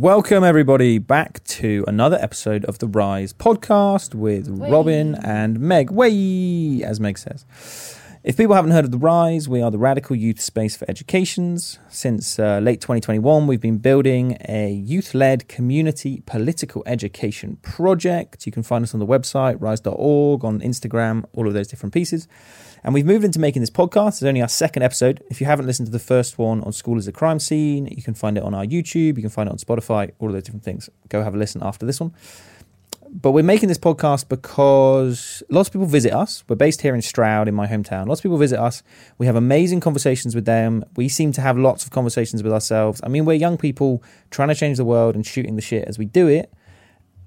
Welcome, everybody, back to another episode of the RYSE podcast with Robin and Meg. Way, as Meg says. If people haven't heard of the RYSE, we are the radical youth space for educations. Since uh, late 2021, we've been building a youth led community political education project. You can find us on the website, rise.org, on Instagram, all of those different pieces. And we've moved into making this podcast. It's only our second episode. If you haven't listened to the first one on School as a Crime Scene, you can find it on our YouTube, you can find it on Spotify, all of those different things. Go have a listen after this one. But we're making this podcast because lots of people visit us. We're based here in Stroud, in my hometown. Lots of people visit us. We have amazing conversations with them. We seem to have lots of conversations with ourselves. I mean, we're young people trying to change the world and shooting the shit as we do it.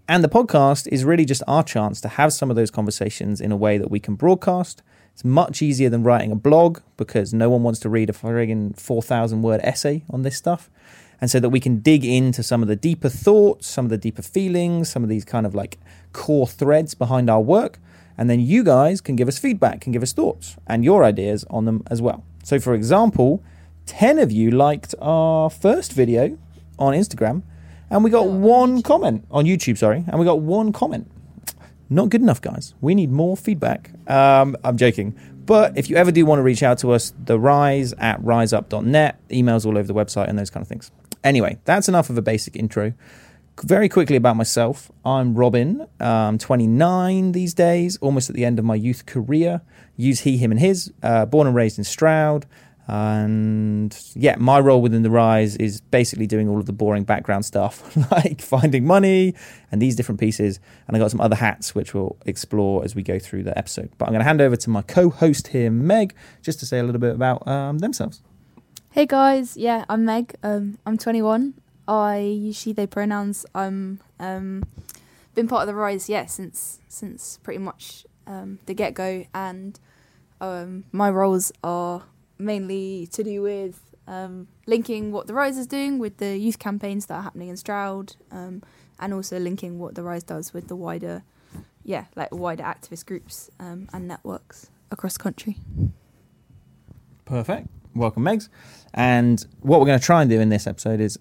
And the podcast is really just our chance to have some of those conversations in a way that we can broadcast it's much easier than writing a blog because no one wants to read a friggin' 4,000 word essay on this stuff. And so that we can dig into some of the deeper thoughts, some of the deeper feelings, some of these kind of like core threads behind our work. And then you guys can give us feedback, can give us thoughts and your ideas on them as well. So, for example, 10 of you liked our first video on Instagram, and we got one comment on YouTube, sorry, and we got one comment. Not good enough, guys. We need more feedback. Um, I'm joking. But if you ever do want to reach out to us, the rise at riseup.net, emails all over the website and those kind of things. Anyway, that's enough of a basic intro. Very quickly about myself. I'm Robin. I'm 29 these days, almost at the end of my youth career. Use he, him, and his. Uh, born and raised in Stroud. And yeah, my role within the RYSE is basically doing all of the boring background stuff, like finding money and these different pieces. And I got some other hats which we'll explore as we go through the episode. But I'm going to hand over to my co-host here, Meg, just to say a little bit about um, themselves. Hey guys, yeah, I'm Meg. Um, I'm 21. I use she they pronouns. I'm um, been part of the RYSE, yeah, since since pretty much um, the get go, and um, my roles are mainly to do with um, linking what the RYSE is doing with the youth campaigns that are happening in Stroud, um, and also linking what the RYSE does with the wider, yeah, like wider activist groups um, and networks across the country. Perfect. Welcome, Megs. And what we're going to try and do in this episode is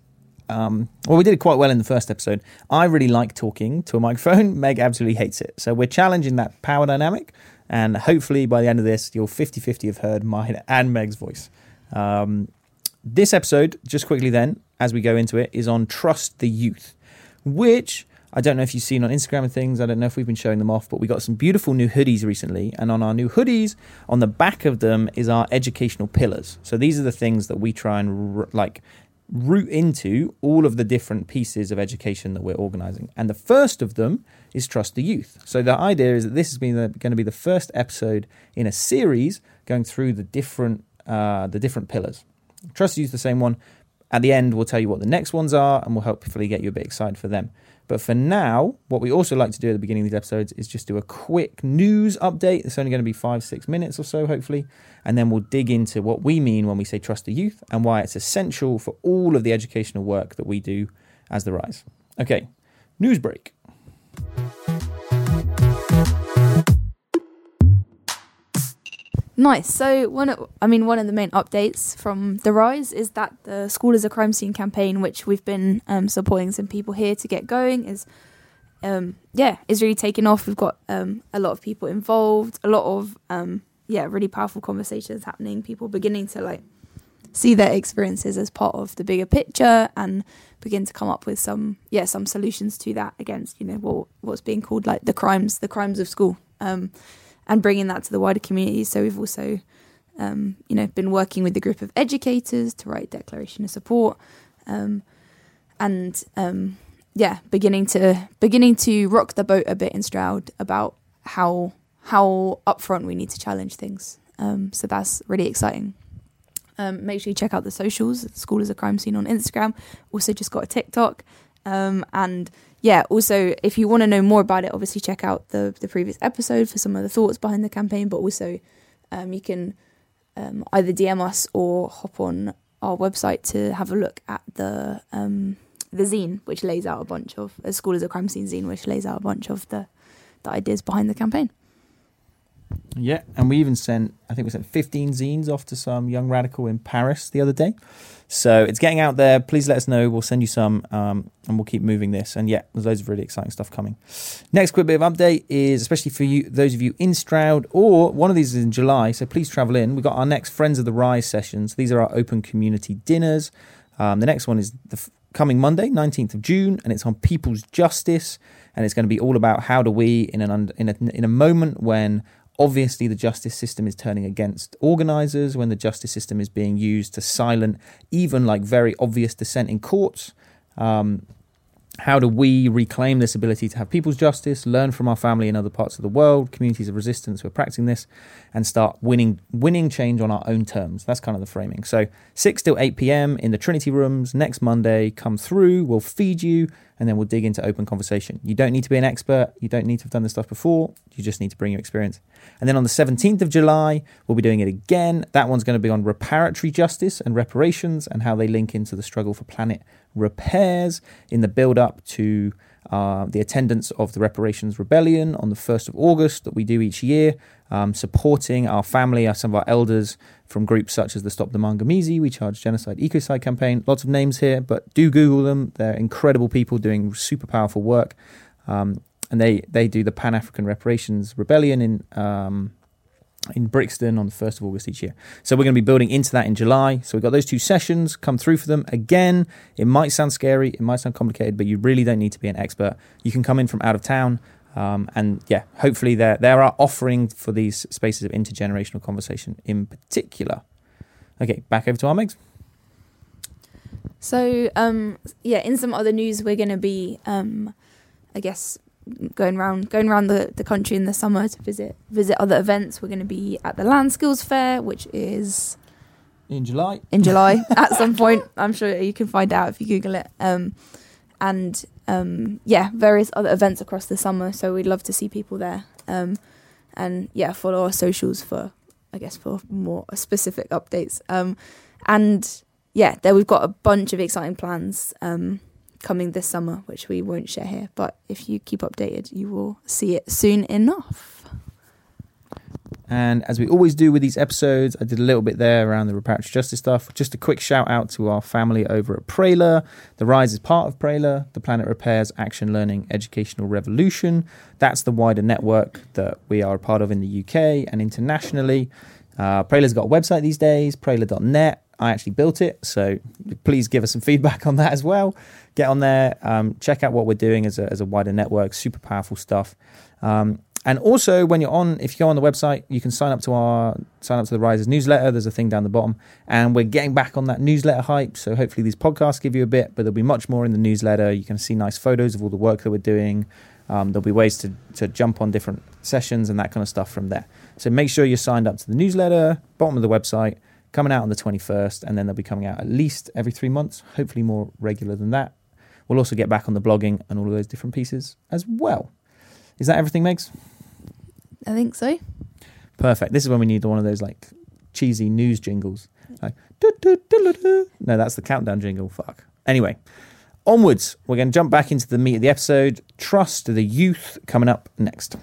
um, well, we did it quite well in the first episode. I really like talking to a microphone. Meg absolutely hates it. So we're challenging that power dynamic. And hopefully by the end of this, you'll 50 50 have heard mine and Meg's voice. Um, this episode, just quickly then, as we go into it, is on Trust the Youth, which I don't know if you've seen on Instagram and things. I don't know if we've been showing them off, but we got some beautiful new hoodies recently. And on our new hoodies, on the back of them is our educational pillars. So these are the things that we try and like root into all of the different pieces of education that we're organizing. And the first of them is Trust the Youth. So the idea is that this is going to be the first episode in a series going through the different uh, the different pillars. Trust the Youth, the same one. At the end, we'll tell you what the next ones are, and we'll hopefully get you a bit excited for them. But for now, what we also like to do at the beginning of these episodes is just do a quick news update. It's only going to be five, six minutes or so, hopefully. And then we'll dig into what we mean when we say trust the youth and why it's essential for all of the educational work that we do as the RYSE. Okay, news break. Nice. So one, of, I mean, one of the main updates from the RYSE is that the School is a Crime Scene campaign, which we've been um, supporting some people here to get going, is um, yeah, is really taking off. We've got um, a lot of people involved, a lot of um, yeah, really powerful conversations happening. People beginning to like see their experiences as part of the bigger picture and begin to come up with some yeah some solutions to that against you know what what's being called like the crimes the crimes of school. Um, and bringing that to the wider community. So we've also, um, you know, been working with a group of educators to write declaration of support, um, and um, yeah, beginning to beginning to rock the boat a bit in Stroud about how how upfront we need to challenge things. Um, so that's really exciting. Um, make sure you check out the socials. School is a crime scene on Instagram. Also, just got a TikTok, um, and yeah, also, if you want to know more about it, obviously check out the, the previous episode for some of the thoughts behind the campaign, but also um, you can um, either DM us or hop on our website to have a look at the um, the zine, which lays out a bunch of, a school as a crime scene zine, which lays out a bunch of the, the ideas behind the campaign. Yeah, and we even sent, I think we sent 15 zines off to some young radical in Paris the other day. So it's getting out there. Please let us know. We'll send you some, um, and we'll keep moving this. And yeah, there's loads of really exciting stuff coming. Next quick bit of update is especially for you, those of you in Stroud, or one of these is in July. So please travel in. We've got our next Friends of the RYSE sessions. These are our open community dinners. Um, the next one is the f- coming Monday, 19th of June, and it's on people's justice. And it's going to be all about how do we, in an in a, in a moment when obviously the justice system is turning against organizers, when the justice system is being used to silent even like very obvious dissent in courts. Um, how do we reclaim this ability to have people's justice, learn from our family in other parts of the world, communities of resistance who are practicing this, and start winning winning change on our own terms? That's kind of the framing. So six till eight p.m. in the Trinity rooms next Monday. Come through. We'll feed you, and then we'll dig into open conversation. You don't need to be an expert. You don't need to have done this stuff before. You just need to bring your experience. And then on the seventeenth of July, we'll be doing it again. That one's going to be on reparatory justice and reparations and how they link into the struggle for planet repairs in the build up to uh, the attendance of the Reparations Rebellion on the 1st of August that we do each year, um, supporting our family, our, some of our elders from groups such as the Stop the Maangamizi, We Charge Genocide Ecocide campaign. Lots of names here, but do Google them. They're incredible people doing super powerful work. Um, and they, they do the Pan African Reparations Rebellion in um, in Brixton on the 1st of August each year. So we're going to be building into that in July. So we've got those two sessions, come through for them. Again, it might sound scary, it might sound complicated, but you really don't need to be an expert. You can come in from out of town. Um, and yeah, hopefully there, there are offering for these spaces of intergenerational conversation in particular. Okay, back over to our Megs. So, um, yeah, in some other news, we're going to be, um, I guess, going around going around the, the country in the summer to visit visit other events. We're going to be at the Land Skills Fair, which is in July. In July, at some point, I'm sure you can find out if you Google it. Um, and um, yeah, various other events across the summer. So we'd love to see people there. Um, and yeah, follow our socials for I guess for more specific updates. Um, and yeah, there we've got a bunch of exciting plans. Um, coming this summer, which we won't share here. But if you keep updated, you will see it soon enough. And as we always do with these episodes, I did a little bit there around the reparatory justice stuff. Just a quick shout out to our family over at PRALER. The RYSE is part of PRALER, the Planet Repairs Action Learning Educational Revolution. That's the wider network that we are a part of in the UK and internationally. Uh, PRALER's got a website these days, praler.net. I actually built it, so please give us some feedback on that as well. Get on there, um, check out what we're doing as a, as a wider network. Super powerful stuff. Um, and also, when you're on, if you go on the website, you can sign up to our sign up to the RYSE's newsletter. There's a thing down the bottom, and we're getting back on that newsletter hype. So hopefully, these podcasts give you a bit, but there'll be much more in the newsletter. You can see nice photos of all the work that we're doing. Um, there'll be ways to to jump on different sessions and that kind of stuff from there. So make sure you're signed up to the newsletter. Bottom of the website coming out on the 21st, and then they'll be coming out at least every three months, hopefully more regular than that. We'll also get back on the blogging and all of those different pieces as well. Is that everything, Megs? I think so. Perfect. This is when we need one of those like cheesy news jingles. Like, no, that's the countdown jingle. Fuck. Anyway, onwards. We're going to jump back into the meat of the episode. Trust the youth coming up next.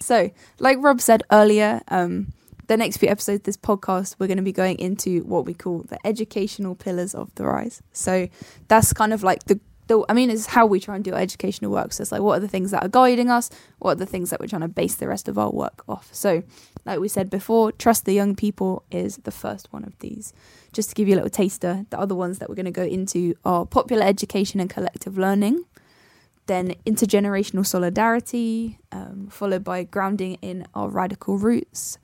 So, like Rob said earlier, um, the next few episodes of this podcast, we're going to be going into what we call the educational pillars of the RYSE. So, that's kind of like the, the I mean, it's how we try and do our educational work. So, it's like, what are the things that are guiding us? What are the things that we're trying to base the rest of our work off? So, like we said before, trust the young people is the first one of these. Just to give you a little taster, the other ones that we're going to go into are popular education and collective learning then intergenerational solidarity, um, followed by grounding in our radical roots,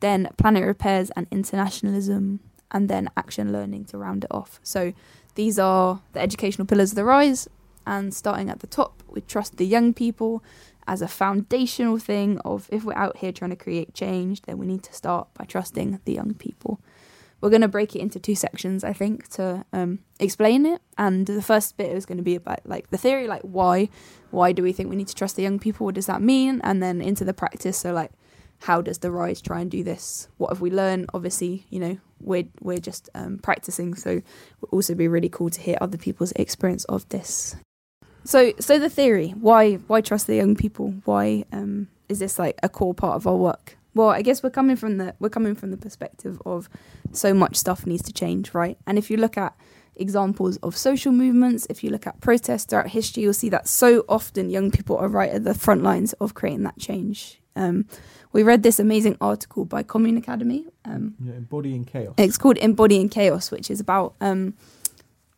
then planet repairs and internationalism, and then action learning to round it off. So these are the educational pillars of the RYSE, and starting at the top, we trust the young people as a foundational thing of if we're out here trying to create change, then we need to start by trusting the young people we're going to break it into two sections, I think, to um, explain it. And the first bit is going to be about like the theory, like why, why do we think we need to trust the young people? What does that mean? And then into the practice, so like, how does the RYSE try and do this? What have we learned? Obviously, you know, we're we're just um, practicing, so it will also be really cool to hear other people's experience of this. So, so the theory why why trust the young people? Why um, is this like a core part of our work? Well, I guess we're coming from the we're coming from the perspective of so much stuff needs to change, right? And if you look at examples of social movements, if you look at protests throughout history, you'll see that so often young people are right at the front lines of creating that change. Um, we read this amazing article by Komun Academy. Um, yeah, embodying chaos. It's called Embodying Chaos, which is about um,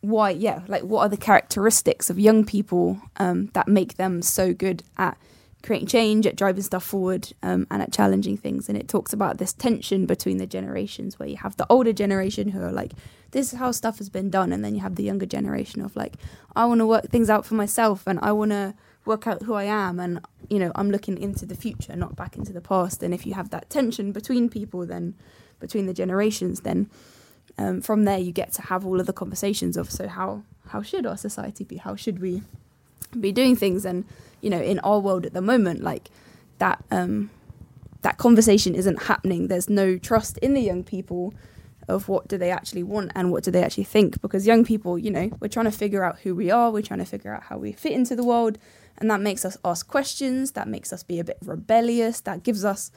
why, yeah, like what are the characteristics of young people um, that make them so good at creating change, at driving stuff forward, um, and at challenging things. And it talks about this tension between the generations, where you have the older generation who are like, "This is how stuff has been done," and then you have the younger generation of like, "I want to work things out for myself, and I want to." Work out who I am and you know I'm looking into the future not back into the past. And if you have that tension between people then between the generations then um, from there you get to have all of the conversations of so how how should our society be? How should we be doing things? And you know in our world at the moment like that um that conversation isn't happening. There's no trust in the young people of what do they actually want and what do they actually think. Because young people you know we're trying to figure out who we are. We're trying to figure out how we fit into the world and that makes us ask questions that makes us be a bit rebellious that gives us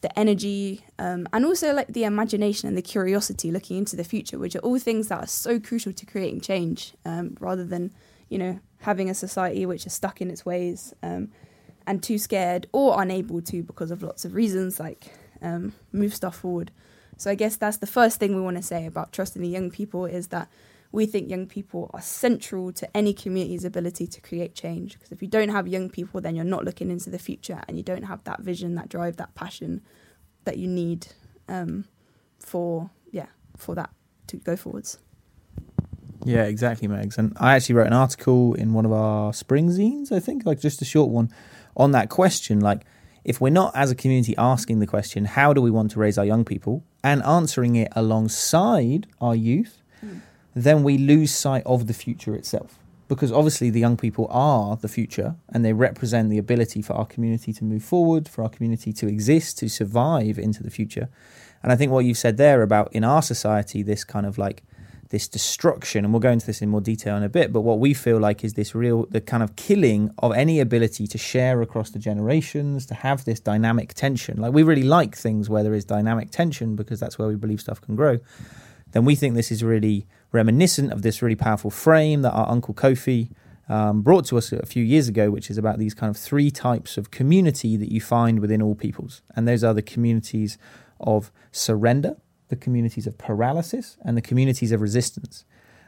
the energy um, and also like the imagination and the curiosity looking into the future which are all things that are so crucial to creating change um, rather than you know having a society which is stuck in its ways um, and too scared or unable to because of lots of reasons like um, move stuff forward. So i guess that's the first thing we want to say about trusting the young people is that we think young people are central to any community's ability to create change. Because if you don't have young people, then you're not looking into the future and you don't have that vision, that drive, that passion that you need um, for, yeah, for that to go forwards. Yeah, exactly, Megs. And I actually wrote an article in one of our spring zines, I think, like just a short one, on that question. Like, if we're not as a community asking the question, how do we want to raise our young people, and answering it alongside our youth, then we lose sight of the future itself. Because obviously, the young people are the future and they represent the ability for our community to move forward, for our community to exist, to survive into the future. And I think what you've said there about in our society, this kind of like this destruction, and we'll go into this in more detail in a bit, but what we feel like is this real, the kind of killing of any ability to share across the generations, to have this dynamic tension. Like we really like things where there is dynamic tension because that's where we believe stuff can grow. Then we think this is really reminiscent of this really powerful frame that our uncle Kofi um, brought to us a few years ago, which is about these kind of three types of community that you find within all peoples. And those are the communities of surrender, the communities of paralysis, and the communities of resistance.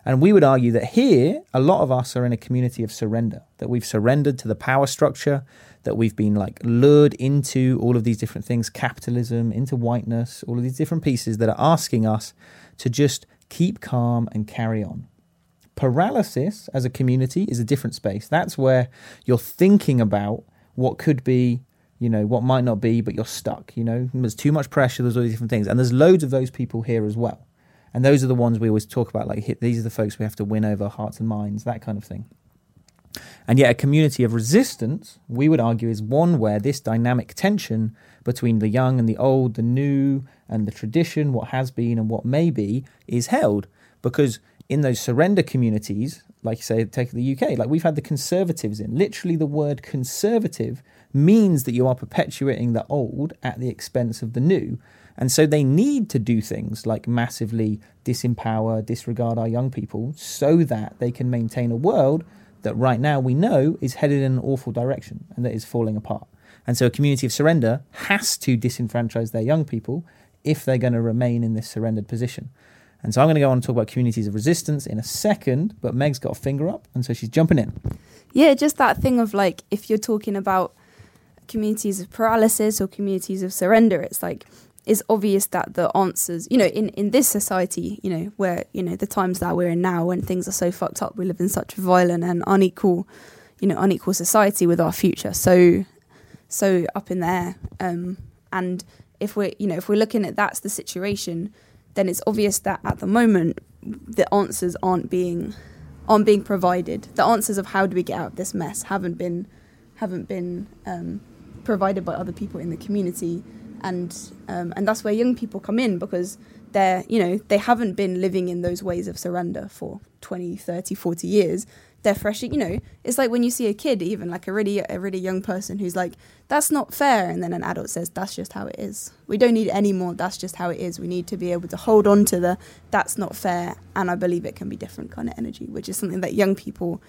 And we would argue that here, a lot of us are in a community of surrender, that we've surrendered to the power structure, that we've been like lured into all of these different things capitalism, into whiteness, all of these different pieces that are asking us to just keep calm and carry on. Paralysis as a community is a different space. That's where you're thinking about what could be, you know, what might not be, but you're stuck. You know, there's too much pressure, there's all these different things. And there's loads of those people here as well. And those are the ones we always talk about, like these are the folks we have to win over hearts and minds, that kind of thing. And yet, a community of resistance, we would argue, is one where this dynamic tension between the young and the old, the new and the tradition, what has been and what may be, is held. Because in those surrender communities, like you say, take the UK, like we've had the conservatives in. Literally, the word conservative means that you are perpetuating the old at the expense of the new. And so they need to do things like massively disempower, disregard our young people so that they can maintain a world that right now we know is headed in an awful direction and that is falling apart. And so a community of surrender has to disenfranchise their young people if they're going to remain in this surrendered position. And so I'm going to go on and talk about communities of resistance in a second, but Meg's got a finger up, and so she's jumping in. Yeah, just that thing of like, if you're talking about communities of paralysis or communities of surrender, it's like, it's obvious that the answers, you know, in, in this society, you know, where, you know, the times that we're in now when things are so fucked up, we live in such a violent and unequal, you know, unequal society with our future. So so up in there. Um, and if we're, you know, if we're looking at that's the situation, then it's obvious that at the moment the answers aren't being aren't being provided. The answers of how do we get out of this mess haven't been haven't been um, provided by other people in the community, and um, and that's where young people come in because they're you know they haven't been living in those ways of surrender for 20 30 40 years. They're fresh you know it's like when you see a kid even like a really a really young person who's like that's not fair and then an adult says that's just how it is. We don't need any more. That's just how it is. We need to be able to hold on to the that's not fair and i believe it can be different kind of energy which is something that young people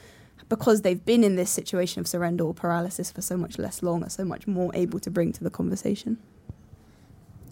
because they've been in this situation of surrender or paralysis for so much less long are so much more able to bring to the conversation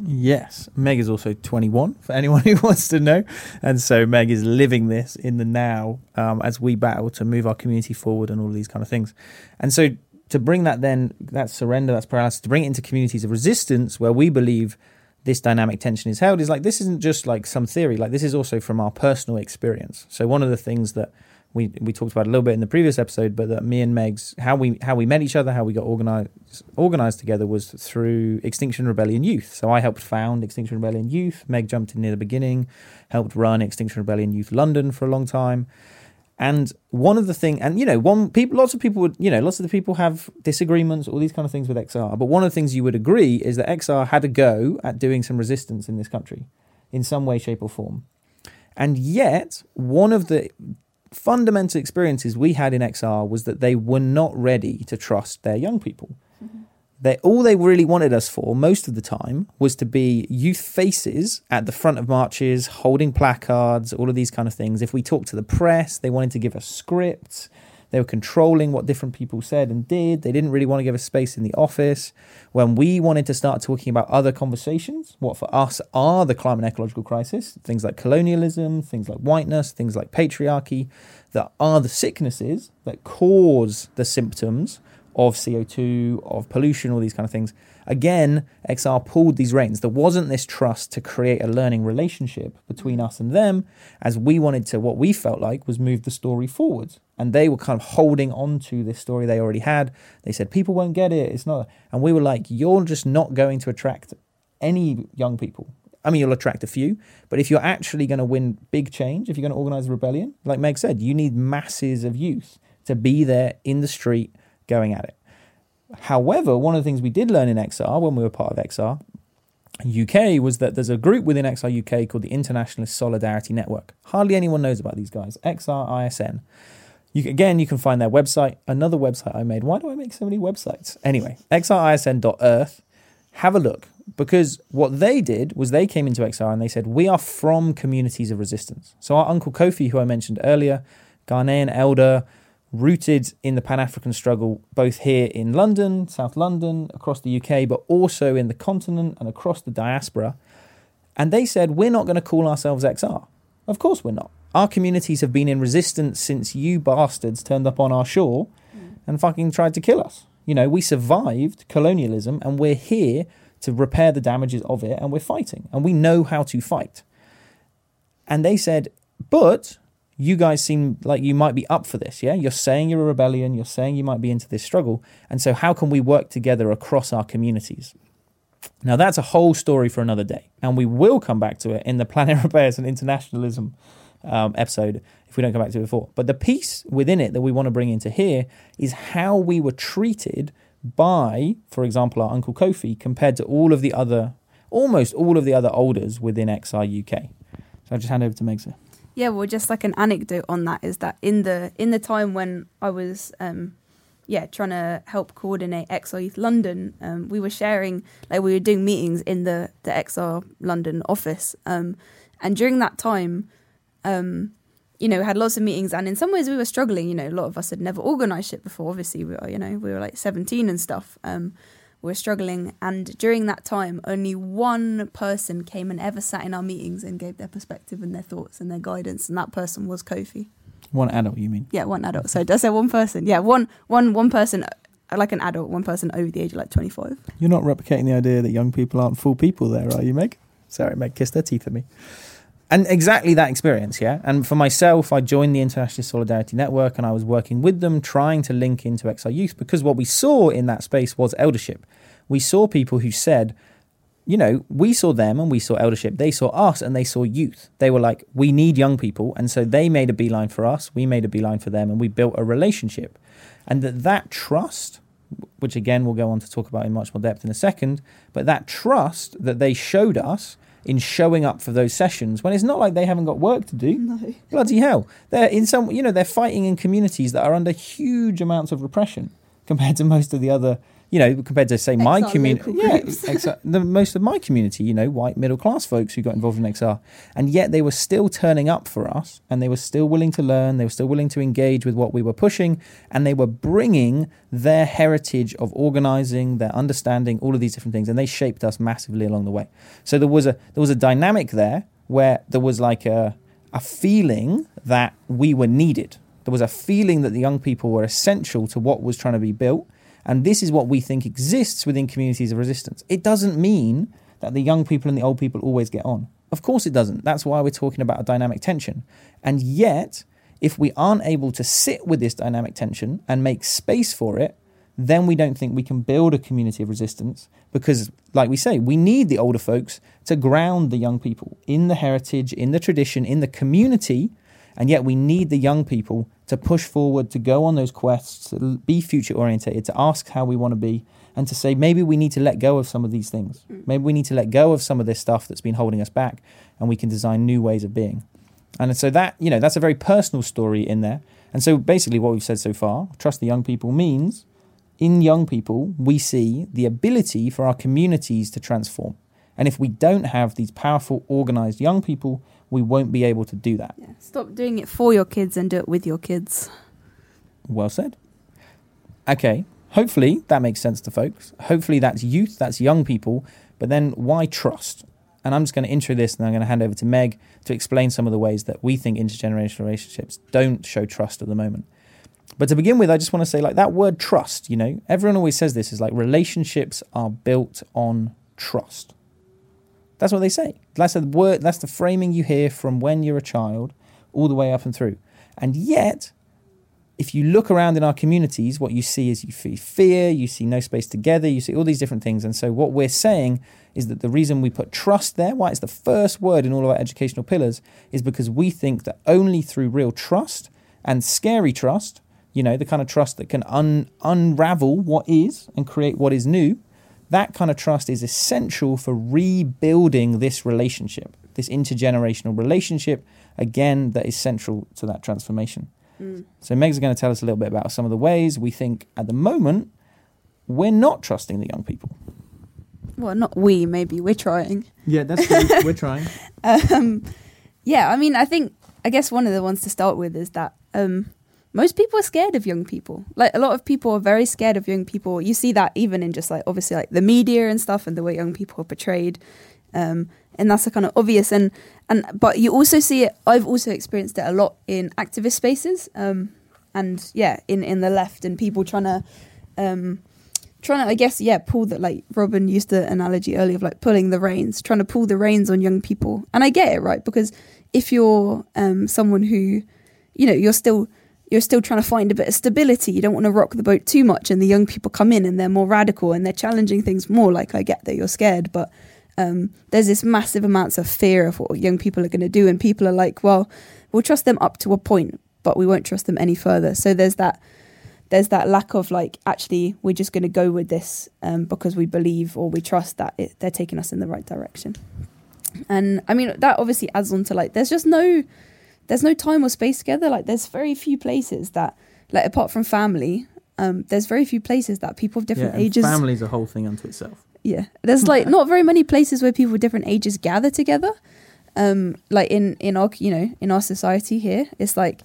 Yes, Meg is also 21 for anyone who wants to know. And so Meg is living this in the now um, as we battle to move our community forward and all these kind of things. And so to bring that then, that surrender, that's paralysis, to bring it into communities of resistance where we believe this dynamic tension is held is like this isn't just like some theory, like this is also from our personal experience. So one of the things that we we talked about a little bit in the previous episode, but that me and Meg's how we how we met each other, how we got organized organized together was through Extinction Rebellion Youth. So I helped found Extinction Rebellion Youth. Meg jumped in near the beginning, helped run Extinction Rebellion Youth London for a long time. And one of the thing, and you know, one people, lots of people would, you know, lots of the people have disagreements, all these kind of things with XR. But one of the things you would agree is that XR had a go at doing some resistance in this country, in some way, shape, or form. And yet, one of the fundamental experiences we had in XR was that they were not ready to trust their young people. Mm-hmm. They all they really wanted us for most of the time was to be youth faces at the front of marches, holding placards, all of these kind of things. If we talked to the press, they wanted to give us scripts. They were controlling what different people said and did. They didn't really want to give us space in the office. When we wanted to start talking about other conversations, what for us are the climate and ecological crisis, things like colonialism, things like whiteness, things like patriarchy, that are the sicknesses that cause the symptoms of CO2, of pollution, all these kind of things. Again, XR pulled these reins. There wasn't this trust to create a learning relationship between us and them, as we wanted to, what we felt like was move the story forward. And they were kind of holding on to this story they already had. They said, people won't get it. It's not. And we were like, you're just not going to attract any young people. I mean, you'll attract a few, but if you're actually going to win big change, if you're going to organize a rebellion, like Meg said, you need masses of youth to be there in the street going at it. However, one of the things we did learn in XR when we were part of XR UK was that there's a group within XR UK called the Internationalist Solidarity Network. Hardly anyone knows about these guys. XR ISN. You, again, you can find their website. Another website I made. Why do I make so many websites? Anyway, xrisn.earth. Have a look because what they did was they came into XR and they said, We are from communities of resistance. So, our Uncle Kofi, who I mentioned earlier, Ghanaian elder, rooted in the Pan African struggle, both here in London, South London, across the UK, but also in the continent and across the diaspora. And they said, We're not going to call ourselves XR. Of course, we're not. Our communities have been in resistance since you bastards turned up on our shore mm. and fucking tried to kill us. You know, we survived colonialism and we're here to repair the damages of it and we're fighting and we know how to fight. And they said, But you guys seem like you might be up for this, yeah? You're saying you're a rebellion, you're saying you might be into this struggle. And so, how can we work together across our communities? Now, that's a whole story for another day. And we will come back to it in the Planet Repairs and Internationalism um, episode if we don't come back to it before. But the piece within it that we want to bring into here is how we were treated by, for example, our Uncle Kofi compared to all of the other, almost all of the other elders within XR UK. So I'll just hand over to Megsa. Yeah, well, just like an anecdote on that is that in the in the time when I was, um, yeah, trying to help coordinate XR Youth London, um, we were sharing like we were doing meetings in the the XR London office, um, and during that time, um, you know, had lots of meetings, and in some ways we were struggling. You know, a lot of us had never organised shit before. Obviously, we were, you know, we were like seventeen and stuff. Um, we were struggling. And during that time, only one person came and ever sat in our meetings and gave their perspective and their thoughts and their guidance. And that person was Kofi. One adult, you mean? Yeah, one adult. So does say one person? Yeah, one, one, one person, like an adult, one person over the age of like 25. You're not replicating the idea that young people aren't full people there, are you, Meg? Sorry, Meg kissed her teeth at me and exactly that experience, yeah. And for myself, I joined the International Solidarity Network and I was working with them, trying to link into XR Youth because what we saw in that space was eldership. We saw people who said, you know, we saw them and we saw eldership. They saw us and they saw youth. They were like, we need young people. And so they made a beeline for us, we made a beeline for them, and we built a relationship. And that, that trust, which again we'll go on to talk about in much more depth in a second, but that trust that they showed us in showing up for those sessions when it's not like they haven't got work to do. No. Bloody hell. They're in some, you know, they're fighting in communities that are under huge amounts of repression compared to most of the other, you know, compared to say my community. Yeah. XR, the most of my community, you know, white middle class folks who got involved in XR. And yet they were still turning up for us and they were still willing to learn, they were still willing to engage with what we were pushing and they were bringing their heritage of organizing, their understanding, all of these different things and they shaped us massively along the way. So there was a there was a dynamic there where there was like a a feeling that we were needed. There was a feeling that the young people were essential to what was trying to be built. And this is what we think exists within communities of resistance. It doesn't mean that the young people and the old people always get on. Of course it doesn't. That's why we're talking about a dynamic tension. And yet, if we aren't able to sit with this dynamic tension and make space for it, then we don't think we can build a community of resistance because, like we say, we need the older folks to ground the young people in the heritage, in the tradition, in the community, and yet we need the young people to push forward, to go on those quests, to be future orientated, to ask how we want to be, and to say maybe we need to let go of some of these things. Mm. Maybe we need to let go of some of this stuff that's been holding us back, and we can design new ways of being. And so that, you know, that's a very personal story in there. And so basically what we've said so far, trust the young people means in young people, we see the ability for our communities to transform. And if we don't have these powerful, organized young people, we won't be able to do that. Yeah. Stop doing it for your kids and do it with your kids. Well said. Okay, hopefully that makes sense to folks. Hopefully that's youth, that's young people. But then why trust? And I'm just going to intro this and I'm going to hand over to Meg to explain some of the ways that we think intergenerational relationships don't show trust at the moment. But to begin with, I just want to say, like, that word trust, you know, everyone always says this is like relationships are built on trust. That's what they say. That's the word, that's the framing you hear from when you're a child all the way up and through. And yet, if you look around in our communities, what you see is you see fear, you see no space together, you see all these different things. And so, what we're saying is that the reason we put trust there, why it's the first word in all of our educational pillars, is because we think that only through real trust and scary trust, you know, the kind of trust that can un- unravel what is and create what is new, that kind of trust is essential for rebuilding this relationship, this intergenerational relationship, again, that is central to that transformation. So Meg's going to tell us a little bit about some of the ways we think at the moment we're not trusting the young people. Well, not we, maybe we're trying. Yeah, that's true. we're trying. Um, yeah, I mean, I think I guess one of the ones to start with is that um, most people are scared of young people. Like a lot of people are very scared of young people. You see that even in just like obviously like the media and stuff and the way young people are portrayed. Um, and that's a kind of obvious and and but you also see it. I've also experienced it a lot in activist spaces. Um, and yeah, in in the left and people trying to. Um, trying to, I guess, yeah, pull that. Like Robin used the analogy earlier of like pulling the reins, trying to pull the reins on young people. And I get it, right? Because if you're um, someone who, you know, you're still you're still trying to find a bit of stability. You don't want to rock the boat too much, and the young people come in and they're more radical and they're challenging things more. Like I get that you're scared, but um, there's this massive amounts of fear of what young people are going to do, and people are like, well, we'll trust them up to a point, but we won't trust them any further. So there's that there's that lack of like actually we're just going to go with this um, because we believe or we trust that it, they're taking us in the right direction and i mean that obviously adds on to like there's just no there's no time or space together. Like there's very few places that like apart from family um, there's very few places that people of different ages yeah, ages Family's a whole thing unto itself. yeah. There's like not very many places where people of different ages gather together. Um like in in our you know in our society here it's like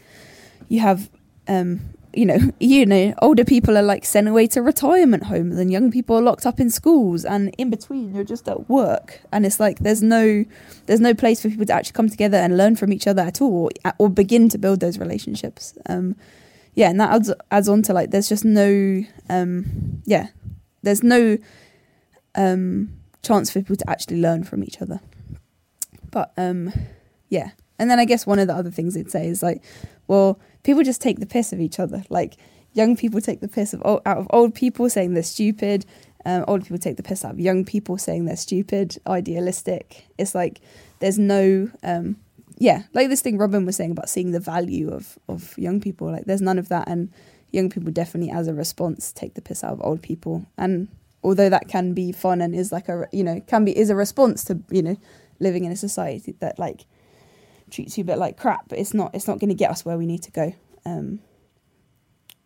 you have um you know you know older people are like sent away to retirement homes and young people are locked up in schools and in between you're just at work. And it's like there's no there's no place for people to actually come together and learn from each other at all or, or begin to build those relationships. Um yeah and that adds adds on to like there's just no um yeah there's no um chance for people to actually learn from each other. But um yeah. And then i guess one of the other things it'd say is like well people just take the piss of each other. Like young people take the piss of old, out of old people saying they're stupid. Um, old people take the piss out of young people saying they're stupid idealistic. It's like there's no um yeah like this thing robin was saying about seeing the value of of young people. Like there's none of that. And young people definitely as a response take the piss out of old people. And although that can be fun and is like a you know can be is a response to you know living in a society that like treats you a bit like crap it's not it's not going to get us where we need to go. Um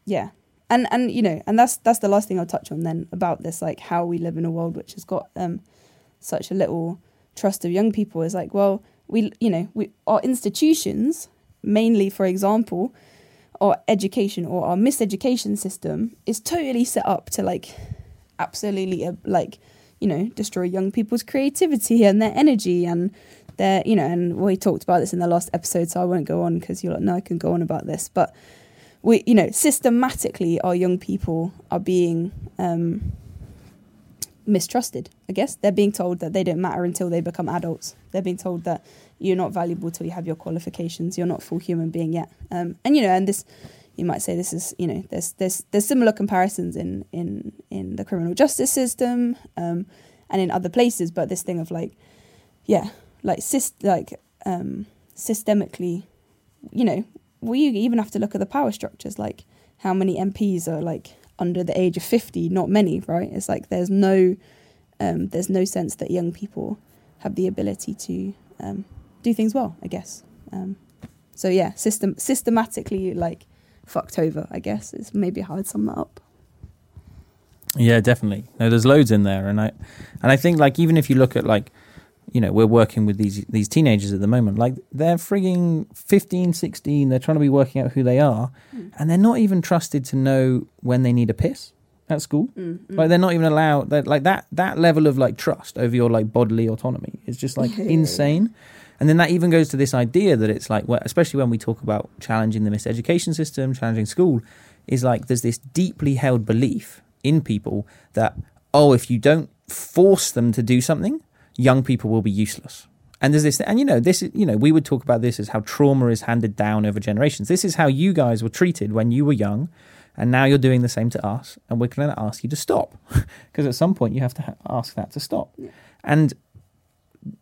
yeah. And and you know and that's that's the last thing i'll touch on then about this like how we live in a world which has got um such a little trust of young people is like well we you know we our institutions mainly for example our education or our miseducation system is totally set up to like absolutely uh, like you know destroy young people's creativity and their energy and their you know and we talked about this in the last episode so i won't go on because you're like no i can go on about this. But we you know systematically our young people are being um mistrusted i guess. They're being told that they don't matter until they become adults. They're being told that you're not valuable till you have your qualifications. You're not full human being yet. Um and you know and this you might say this is you know there's there's there's similar comparisons in in in the criminal justice system um and in other places but this thing of like yeah like syst- like um systemically you know we even have to look at the power structures like how many MPs are like under the age of 50 not many right? It's like there's no um there's no sense that young people have the ability to um do things well i guess. Um so yeah system systematically like fucked over i guess is maybe how i'd sum that up. Yeah, definitely. No, there's loads in there, and I and I think like even if you look at like you know we're working with these these teenagers at the moment like they're frigging 15 16 they're trying to be working out who they are Mm. and they're not even trusted to know when they need a piss at school mm, mm. like they're not even allowed that like that that level of like trust over your like bodily autonomy is just like Yeah, insane and then that even goes to this idea that it's like well, especially when we talk about challenging the miseducation system challenging school is like there's this deeply held belief in people that oh if you don't force them to do something young people will be useless. And there's this and you know this is you know we would talk about this as how trauma is handed down over generations. This is how you guys were treated when you were young and now you're doing the same to us and we're going to ask you to stop. Because at some point you have to ha- ask that to stop. Yeah. and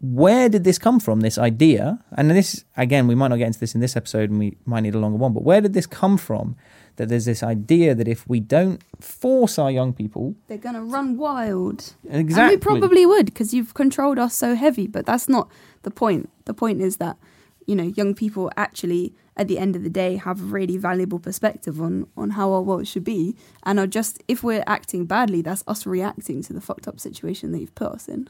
where did this come from this idea? And this again we might not get into this in this episode and we might need a longer one but where did this come from that there's this idea that if we don't force our young people they're gonna run wild exactly And we probably would because you've controlled us so heavy, but that's not the point. The point is that, you know, young people actually, at the end of the day, have a really valuable perspective on, on how our world should be and are just, if we're acting badly, that's us reacting to the fucked up situation that you've put us in.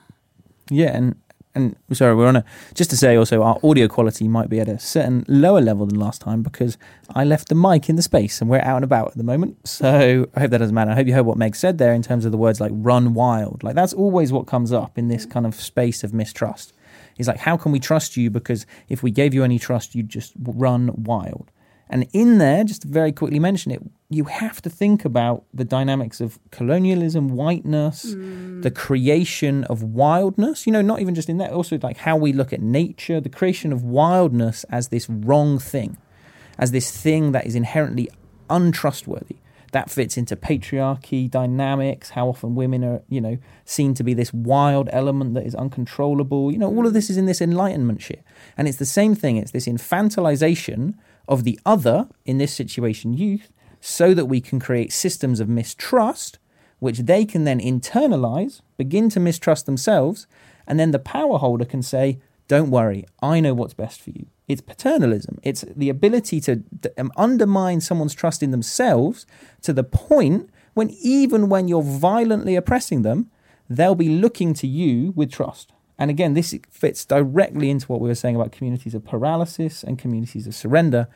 Yeah, and and sorry, we're on a just to say also our audio quality might be at a certain lower level than last time because I left the mic in the space and we're out and about at the moment. So I hope that doesn't matter. I hope you heard what Meg said there in terms of the words like run wild. Like that's always what comes up in this kind of space of mistrust. Is like how can we trust you because if we gave you any trust you'd just run wild. And in there, just very quickly mention it, you have to think about the dynamics of colonialism, whiteness, mm. the creation of wildness. You know, not even just in that, also like how we look at nature, the creation of wildness as this wrong thing, as this thing that is inherently untrustworthy. That fits into patriarchy dynamics, how often women are, you know, seen to be this wild element that is uncontrollable. You know, all of this is in this enlightenment shit. And it's the same thing, it's this infantilization of the other, in this situation, youth, so that we can create systems of mistrust, which they can then internalize, begin to mistrust themselves, and then the power holder can say, Don't worry, I know what's best for you. It's paternalism. It's the ability to um, undermine someone's trust in themselves to the point when, even when you're violently oppressing them, they'll be looking to you with trust. And again, this fits directly into what we were saying about communities of paralysis and communities of surrender,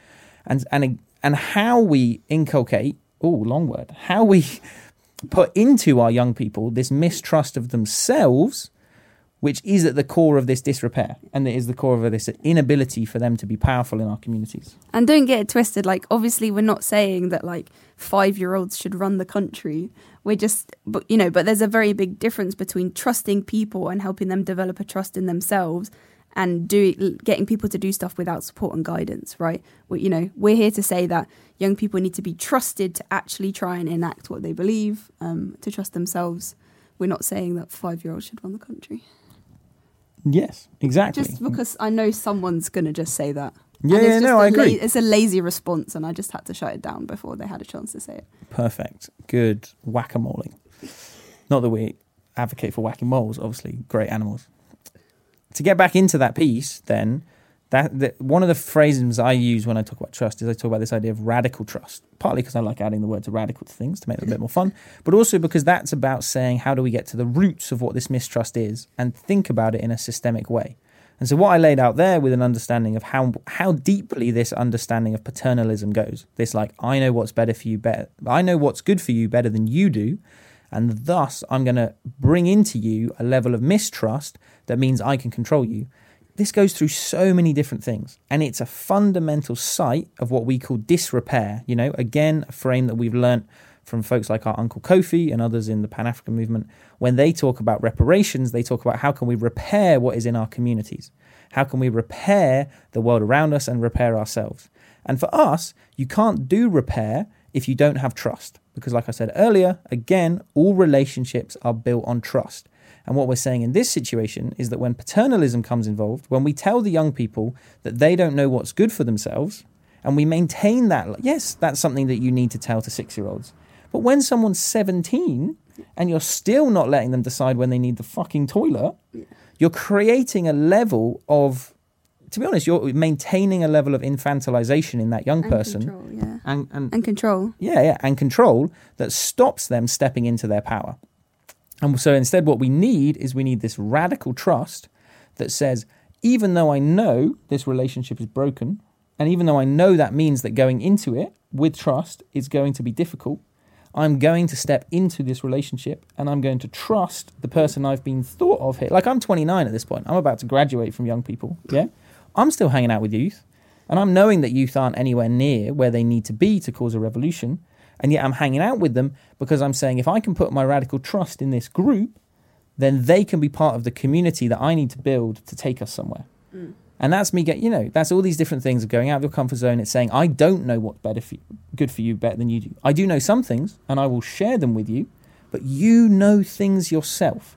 and and and how we inculcate. Oh, long word. How we put into our young people this mistrust of themselves, which is at the core of this disrepair, and it is the core of this inability for them to be powerful in our communities. And don't get it twisted. Like, obviously, we're not saying that like five year olds should run the country. We're just, but you know, but there's a very big difference between trusting people and helping them develop a trust in themselves and do getting people to do stuff without support and guidance, right? We, you know, we're here to say that young people need to be trusted to actually try and enact what they believe, um, to trust themselves. We're not saying that five year olds should run the country. Yes, exactly. Just because I know someone's going to just say that. yeah, it's yeah, no, I agree. la- it's a lazy response, and I just had to shut it down before they had a chance to say it. Perfect. Good whack a moling. Not that we advocate for whacking moles, obviously, great animals. To get back into that piece, then, that, that one of the phrases I use when I talk about trust is I talk about this idea of radical trust. Partly because I like adding the word to radical to things to make them a bit more fun, but also because that's about saying how do we get to the roots of what this mistrust is and think about it in a systemic way. And so what I laid out there with an understanding of how how deeply this understanding of paternalism goes. This like I know what's better for you better I know what's good for you better than you do, and thus I'm going to bring into you a level of mistrust that means I can control you. This goes through so many different things, and it's a fundamental site of what we call disrepair. You know, again, a frame that we've learnt from folks like our Uncle Kofi and others in the Pan African movement. When they talk about reparations, they talk about how can we repair what is in our communities? How can we repair the world around us and repair ourselves? And for us, you can't do repair if you don't have trust. Because, like I said earlier, again, all relationships are built on trust. And what we're saying in this situation is that when paternalism comes involved, when we tell the young people that they don't know what's good for themselves, and we maintain that, yes, that's something that you need to tell to six year olds. But when someone's 17 and you're still not letting them decide when they need the fucking toilet, you're creating a level of, to be honest, you're maintaining a level of infantilization in that young And person. control, yeah. And, and, And control. yeah, yeah, and control that stops them stepping into their power. And so instead, what we need is we need this radical trust that says, even though I know this relationship is broken, and even though I know that means that going into it with trust is going to be difficult, I'm going to step into this relationship and I'm going to trust the person I've been thought of here. Like I'm 29 at this point. I'm about to graduate from young people. Yeah. I'm still hanging out with youth. And I'm knowing that youth aren't anywhere near where they need to be to cause a revolution. And yet I'm hanging out with them because I'm saying if I can put my radical trust in this group, then they can be part of the community that I need to build to take us somewhere. Mm. And that's me get you know, that's all these different things of going out of your comfort zone. It's saying, I don't know what's better for you, good for you better than you do. I do know some things and I will share them with you, but you know things yourself.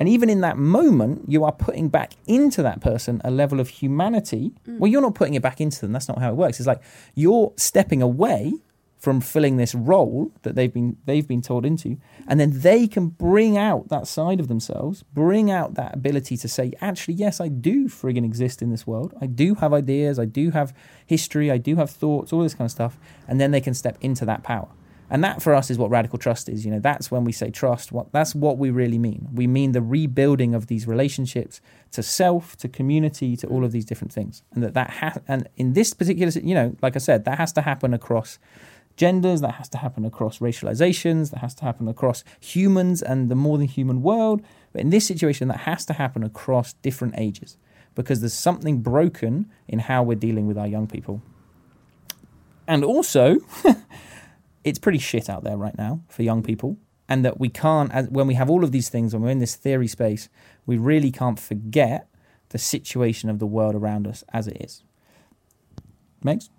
And even in that moment, you are putting back into that person a level of humanity. Mm. Well, you're not putting it back into them. That's not how it works. It's like you're stepping away from filling this role that they've been they've been told into, and then they can bring out that side of themselves, bring out that ability to say, actually, yes, I do friggin' exist in this world. I do have ideas. I do have history. I do have thoughts. All this kind of stuff, and then they can step into that power. And that for us is what radical trust is. You know, that's when we say trust. What that's what we really mean. We mean the rebuilding of these relationships to self, to community, to all of these different things. And that that ha- and in this particular, you know, like I said, that has to happen across genders. That has to happen across racializations. That has to happen across humans and the more than human world. But in this situation, that has to happen across different ages because there's something broken in how we're dealing with our young people. And also, it's pretty shit out there right now for young people and that we can't as when we have all of these things when we're in this theory space we really can't forget the situation of the world around us as it is Megs?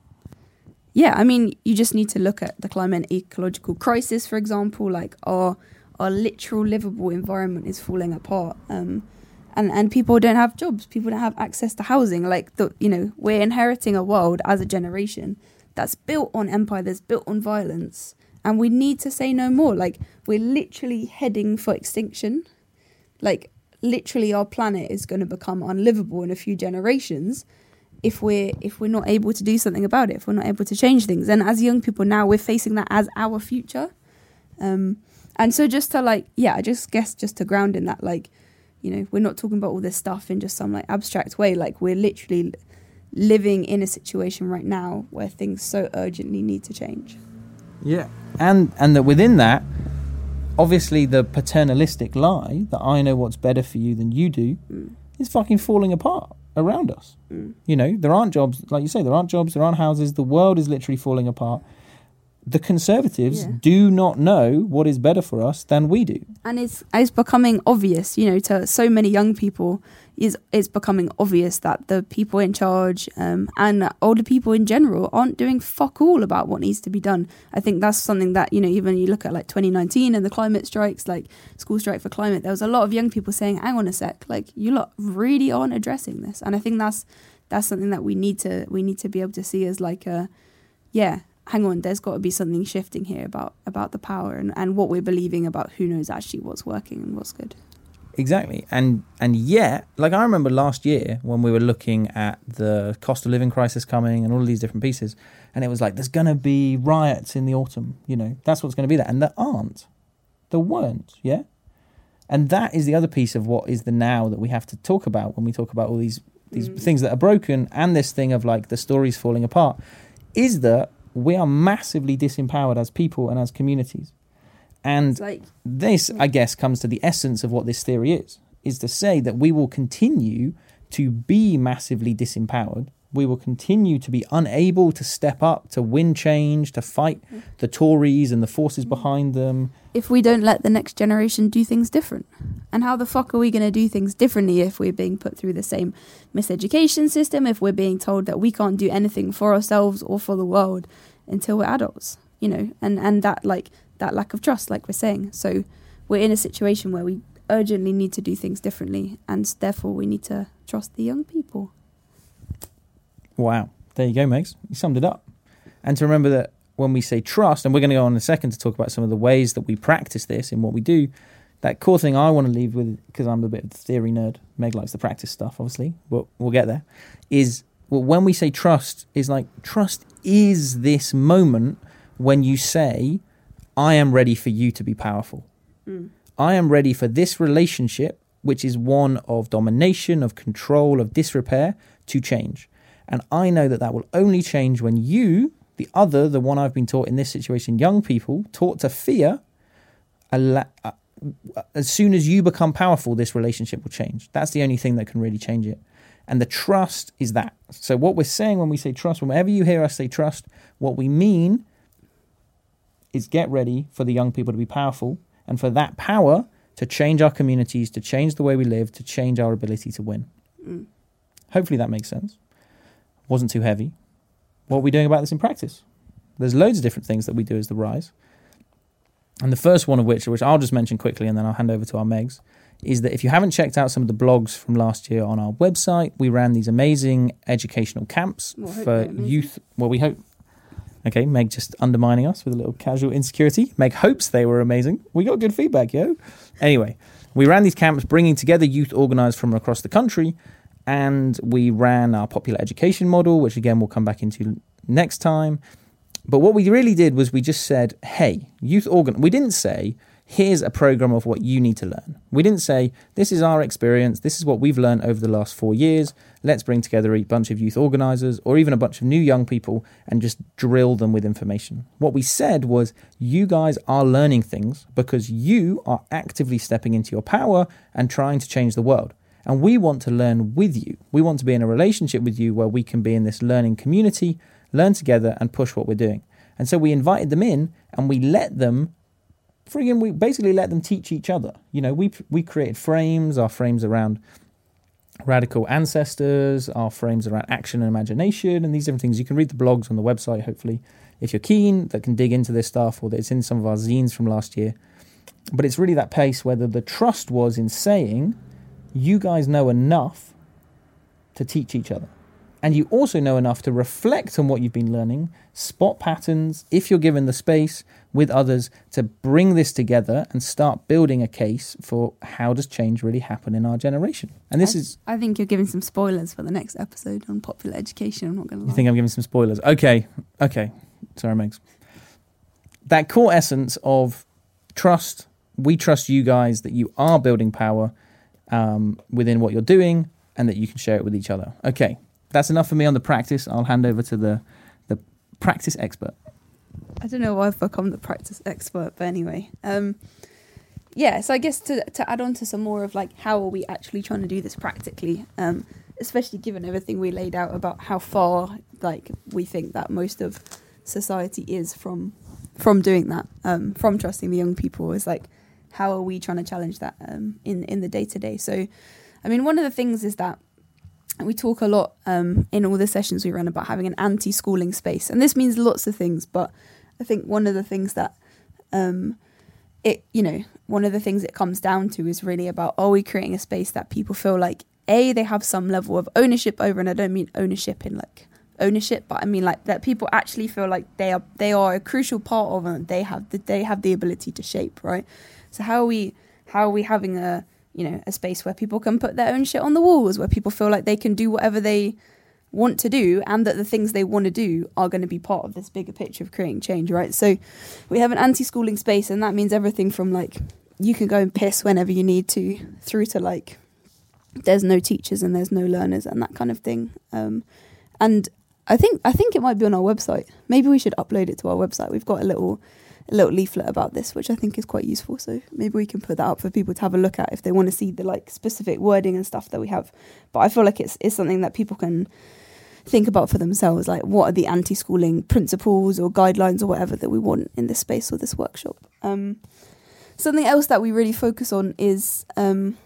Yeah, I mean, you just need to look at the climate ecological crisis, for example. Like our our literal livable environment is falling apart, um, and and people don't have jobs. People don't have access to housing. Like the you know, we're inheriting a world as a generation that's built on empire, that's built on violence, and we need to say no more. Like we're literally heading for extinction. Like literally, our planet is going to become unlivable in a few generations if we're if we're not able to do something about it, if we're not able to change things. And as young people now, we're facing that as our future. Um, and so just to like, yeah, I just guess just to ground in that, like, you know, we're not talking about all this stuff in just some like abstract way. Like we're literally living in a situation right now where things so urgently need to change. Yeah. And and that within that, obviously the paternalistic lie that I know what's better for you than you do Mm. is fucking falling apart around us. Mm. You know, there aren't jobs, like you say, there aren't jobs, there aren't houses, the world is literally falling apart. The conservatives Yeah. do not know what is better for us than we do. and it's it's becoming obvious, you know, to so many young people. Is it's becoming obvious that the people in charge um, and older people in general aren't doing fuck all about what needs to be done. I think that's something that you know, even you look at like 2019 and the climate strikes, like school strike for climate. There was a lot of young people saying, "Hang on a sec, like you lot really aren't addressing this." And I think that's that's something that we need to we need to be able to see as like a yeah hang on, there's got to be something shifting here about about the power and, and what we're believing about who knows actually what's working and what's good. Exactly. And and yet, like I remember last year when we were looking at the cost of living crisis coming and all of these different pieces, and it was like there's gonna be riots in the autumn, you know, that's what's gonna be there. And there aren't. There weren't, yeah? And that is the other piece of what is the now that we have to talk about when we talk about all these these Mm. things that are broken and this thing of like the stories falling apart, is that we are massively disempowered as people and as communities. And like this, I guess, comes to the essence of what this theory is: is to say that we will continue to be massively disempowered. We will continue to be unable to step up, to win change, to fight the Tories and the forces mm. behind them. if we don't let the next generation do things different. And how the fuck are we going to do things differently if we're being put through the same miseducation system, if we're being told that we can't do anything for ourselves or for the world until we're adults, you know, and, and that like that lack of trust, like we're saying. So we're in a situation where we urgently need to do things differently and therefore we need to trust the young people. Wow. There you go, Megs. You summed it up. And to remember that when we say trust, and we're going to go on in a second to talk about some of the ways that we practice this in what we do, that core thing I want to leave with, because I'm a bit of a theory nerd, Meg likes the practice stuff, obviously, but we'll get there, is well, when we say trust, is like trust is this moment when you say, I am ready for you to be powerful. Hmm. I am ready for this relationship, which is one of domination, of control, of disrepair, to change. And I know that that will only change when you, the other, the one I've been taught in this situation, young people, taught to fear, as soon as you become powerful, this relationship will change. That's the only thing that can really change it. And the trust is that. So, what we're saying when we say trust, whenever you hear us say trust, what we mean is get ready for the young people to be powerful and for that power to change our communities, to change the way we live, to change our ability to win. Mm. Hopefully that makes sense. Wasn't too heavy. What are we doing about this in practice? There's loads of different things that we do as the RYSE. And the first one of which, which I'll just mention quickly and then I'll hand over to our Megs, is that if you haven't checked out some of the blogs from last year on our website, we ran these amazing educational camps Well, for youth. Well, we hope. Okay, Meg just undermining us with a little casual insecurity. Meg hopes they were amazing. We got good feedback, yo. Anyway, we ran these camps bringing together youth organized from across the country, and we ran our popular education model, which again we'll come back into next time. But what we really did was we just said, hey, youth organ. We didn't say, here's a program of what you need to learn. We didn't say, this is our experience, this is what we've learned over the last four years. Let's bring together a bunch of youth organizers or even a bunch of new young people and just drill them with information. What we said was, you guys are learning things because you are actively stepping into your power and trying to change the world. And we want to learn with you. We want to be in a relationship with you where we can be in this learning community, learn together, and push what we're doing. And so we invited them in and we let them friggin' we basically let them teach each other. You know, we we created frames, our frames around radical ancestors, our frames around action and imagination, and these different things. You can read the blogs on the website, hopefully, if you're keen, that can dig into this stuff, or that it's in some of our zines from last year. But it's really that pace whether the trust was in saying, you guys know enough to teach each other. And you also know enough to reflect on what you've been learning, spot patterns, if you're given the space with others to bring this together and start building a case for how does change really happen in our generation. And this I, is, I think you're giving some spoilers for the next episode on popular education. I'm not going to lie. you think I'm giving some spoilers? Okay, okay. Sorry, Megs. That core essence of trust, we trust you guys that you are building power um, within what you're doing and that you can share it with each other. Okay, that's enough for me on the practice. I'll hand over to the, the practice expert. I don't know why I've become the practice expert, but anyway. Um, yeah, so I guess to to add on to some more of like how are we actually trying to do this practically, um, especially given everything we laid out about how far like we think that most of society is from from doing that, um, from trusting the young people is like how are we trying to challenge that um, in in the day to day? So, I mean, one of the things is that we talk a lot um, in all the sessions we run about having an anti-schooling space, and this means lots of things. But I think one of the things that um, it, you know, one of the things it comes down to is really about are we creating a space that people feel like a they have some level of ownership over, and I don't mean ownership in like ownership, but I mean like that people actually feel like they are they are a crucial part of and they have the they have the ability to shape, right? So how are we how are we having a you know a space where people can put their own shit on the walls, where people feel like they can do whatever they want to do and that the things they want to do are going to be part of this bigger picture of creating change, right? So we have an anti-schooling space and that means everything from like you can go and piss whenever you need to through to like there's no teachers and there's no learners and that kind of thing. Um, and I think I think it might be on our website. Maybe we should upload it to our website. We've got a little a little leaflet about this, which I think is quite useful. So maybe we can put that up for people to have a look at if they want to see the like specific wording and stuff that we have. But I feel like it's it's something that people can think about for themselves. Like what are the anti-schooling principles or guidelines or whatever that we want in this space or this workshop. Um, something else that we really focus on is um,